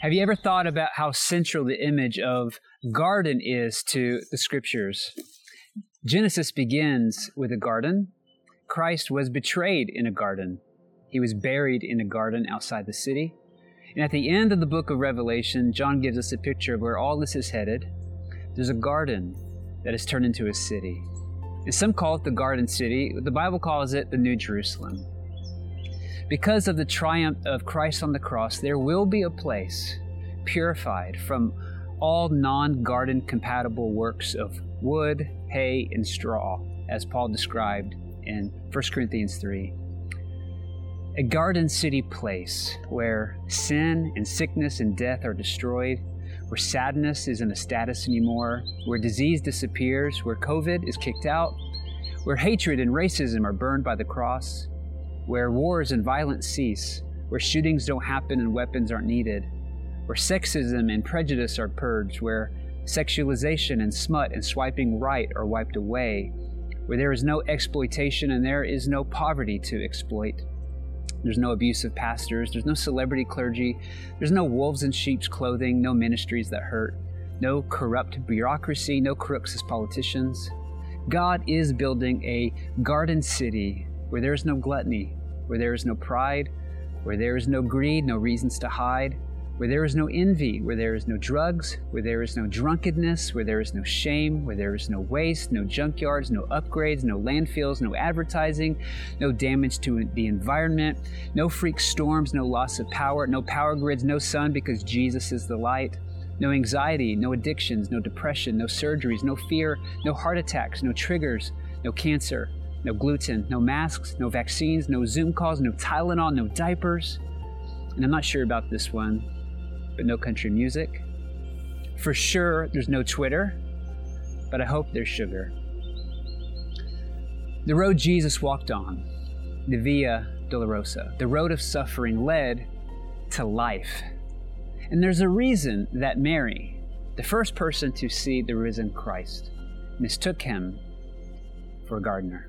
Have you ever thought about how central the image of garden is to the scriptures? Genesis begins with a garden. Christ was betrayed in a garden. He was buried in a garden outside the city. And at the end of the book of Revelation, John gives us a picture of where all this is headed. There's a garden that is turned into a city. And some call it the Garden City. The Bible calls it the New Jerusalem. Because of the triumph of Christ on the cross, there will be a place purified from all non garden compatible works of wood, hay, and straw, as Paul described in 1 Corinthians 3. A garden city place where sin and sickness and death are destroyed, where sadness isn't a status anymore, where disease disappears, where COVID is kicked out, where hatred and racism are burned by the cross, where wars and violence cease, where shootings don't happen and weapons aren't needed, where sexism and prejudice are purged, where sexualization and smut and swiping right are wiped away, where there is no exploitation and there is no poverty to exploit. There's no abusive pastors, there's no celebrity clergy, there's no wolves in sheep's clothing, no ministries that hurt, no corrupt bureaucracy, no crooks as politicians. God is building a garden city where there is no gluttony, where there is no pride, where there is no greed, no reasons to hide, where there is no envy, where there is no drugs, where there is no drunkenness, where there is no shame, where there is no waste, no junkyards, no upgrades, no landfills, no advertising, no damage to the environment, no freak storms, no loss of power, no power grids, no sun because Jesus is the light. No anxiety, no addictions, no depression, no surgeries, no fear, no heart attacks, no triggers, no cancer, no gluten, no masks, no vaccines, no Zoom calls, no Tylenol, no diapers. And I'm not sure about this one, but no country music. For sure, there's no Twitter, but I hope there's sugar. The road Jesus walked on, the Via Dolorosa, the road of suffering, led to life. And there's a reason that Mary, the first person to see the risen Christ, mistook him for a gardener.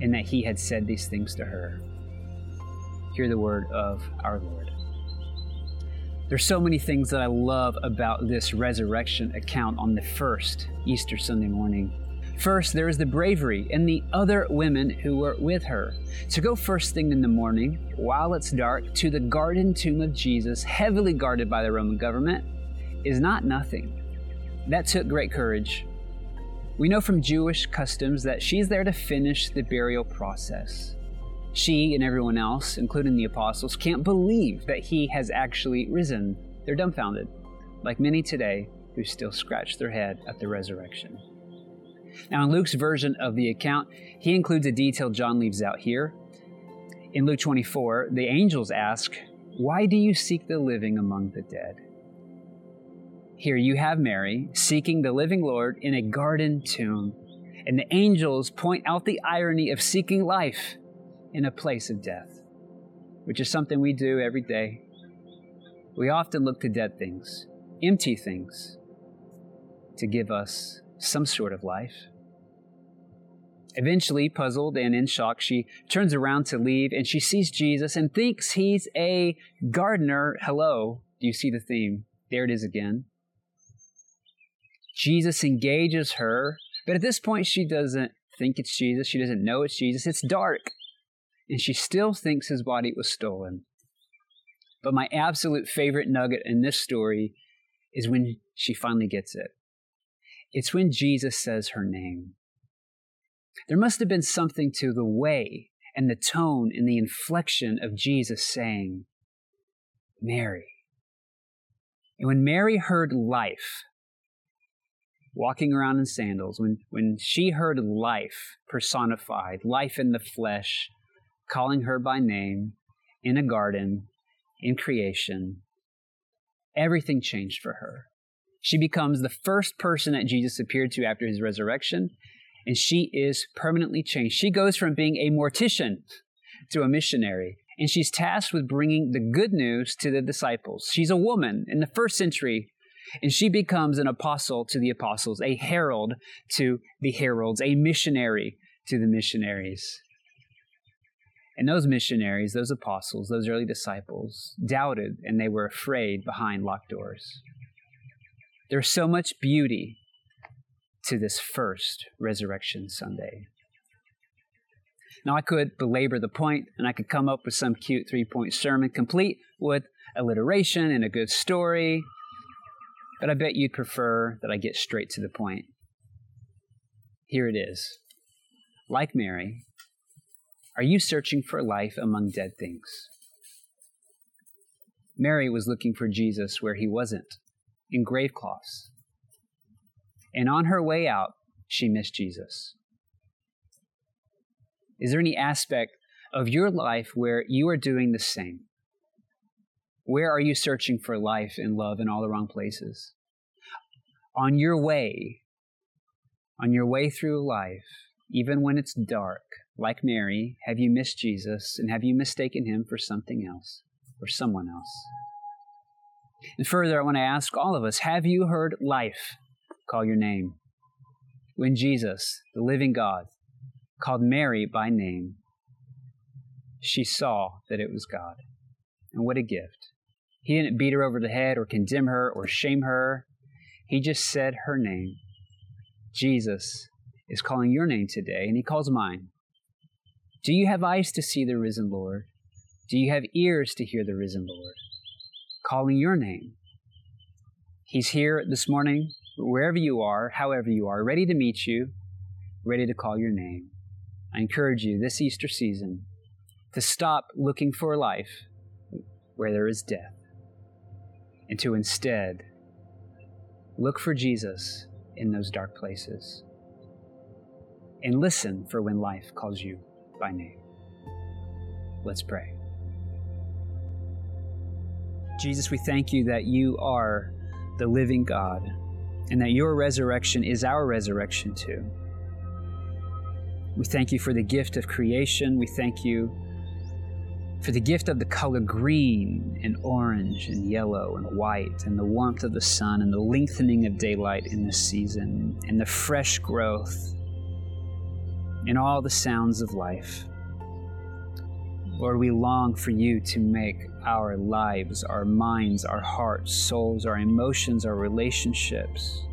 and that he had said these things to her. Hear the word of our Lord. There's so many things that I love about this resurrection account on the first Easter Sunday morning. First, there is the bravery and the other women who were with her. To go first thing in the morning, while it's dark, to the garden tomb of Jesus, heavily guarded by the Roman government, is not nothing. That took great courage. We know from Jewish customs that she's there to finish the burial process. She and everyone else, including the apostles, can't believe that he has actually risen. They're dumbfounded, like many today who still scratch their head at the resurrection. Now, in Luke's version of the account, he includes a detail John leaves out here. In Luke 24, the angels ask, Why do you seek the living among the dead? Here you have Mary seeking the living Lord in a garden tomb, and the angels point out the irony of seeking life in a place of death, which is something we do every day. We often look to dead things, empty things, to give us some sort of life. Eventually, puzzled and in shock, she turns around to leave and she sees Jesus and thinks he's a gardener. Hello. Do you see the theme? There it is again. Jesus engages her, but at this point, she doesn't think it's Jesus. She doesn't know it's Jesus. It's dark. And she still thinks his body was stolen. But my absolute favorite nugget in this story is when she finally gets it. It's when Jesus says her name. There must have been something to the way and the tone and the inflection of Jesus saying, Mary. And when Mary heard life, walking around in sandals, when, when she heard life personified, life in the flesh, calling her by name in a garden, in creation, everything changed for her. She becomes the first person that Jesus appeared to after his resurrection, and she is permanently changed. She goes from being a mortician to a missionary, and she's tasked with bringing the good news to the disciples. She's a woman in the first century, and she becomes an apostle to the apostles, a herald to the heralds, a missionary to the missionaries. And those missionaries, those apostles, those early disciples doubted and they were afraid behind locked doors. There's so much beauty to this first Resurrection Sunday. Now, I could belabor the point and I could come up with some cute three point sermon complete with alliteration and a good story, but I bet you'd prefer that I get straight to the point. Here it is. Like Mary, are you searching for life among dead things? Mary was looking for Jesus where he wasn't in grave cloths. And on her way out, she missed Jesus. Is there any aspect of your life where you are doing the same? Where are you searching for life and love in all the wrong places? On your way, on your way through life, even when it's dark, like Mary, have you missed Jesus and have you mistaken him for something else or someone else? And further, I want to ask all of us have you heard life call your name? When Jesus, the living God, called Mary by name, she saw that it was God. And what a gift. He didn't beat her over the head or condemn her or shame her. He just said her name. Jesus is calling your name today, and he calls mine. Do you have eyes to see the risen Lord? Do you have ears to hear the risen Lord? calling your name. He's here this morning, wherever you are, however you are, ready to meet you, ready to call your name. I encourage you this Easter season to stop looking for life where there is death and to instead look for Jesus in those dark places and listen for when life calls you by name. Let's pray. Jesus, we thank you that you are the living God and that your resurrection is our resurrection too. We thank you for the gift of creation. We thank you for the gift of the color green and orange and yellow and white and the warmth of the sun and the lengthening of daylight in this season and the fresh growth and all the sounds of life. Lord, we long for you to make our lives, our minds, our hearts, souls, our emotions, our relationships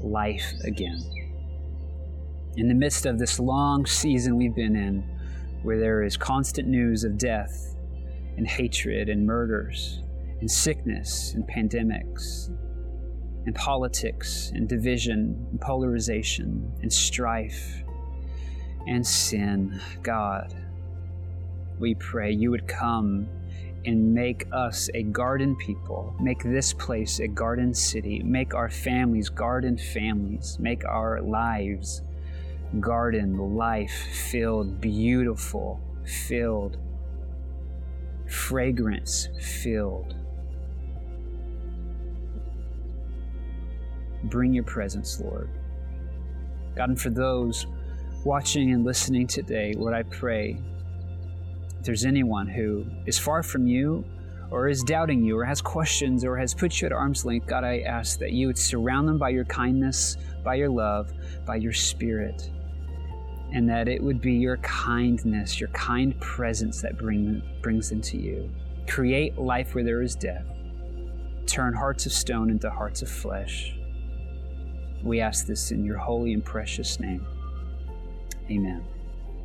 life again. In the midst of this long season we've been in, where there is constant news of death and hatred and murders and sickness and pandemics and politics and division and polarization and strife and sin, God, we pray you would come and make us a garden people. Make this place a garden city. Make our families garden families. Make our lives garden life filled, beautiful, filled, fragrance filled. Bring your presence, Lord. God, and for those watching and listening today, Lord, I pray if there's anyone who is far from you or is doubting you or has questions or has put you at arm's length, God, I ask that you would surround them by your kindness, by your love, by your spirit, and that it would be your kindness, your kind presence that bring, brings them to you. Create life where there is death. Turn hearts of stone into hearts of flesh. We ask this in your holy and precious name. Amen.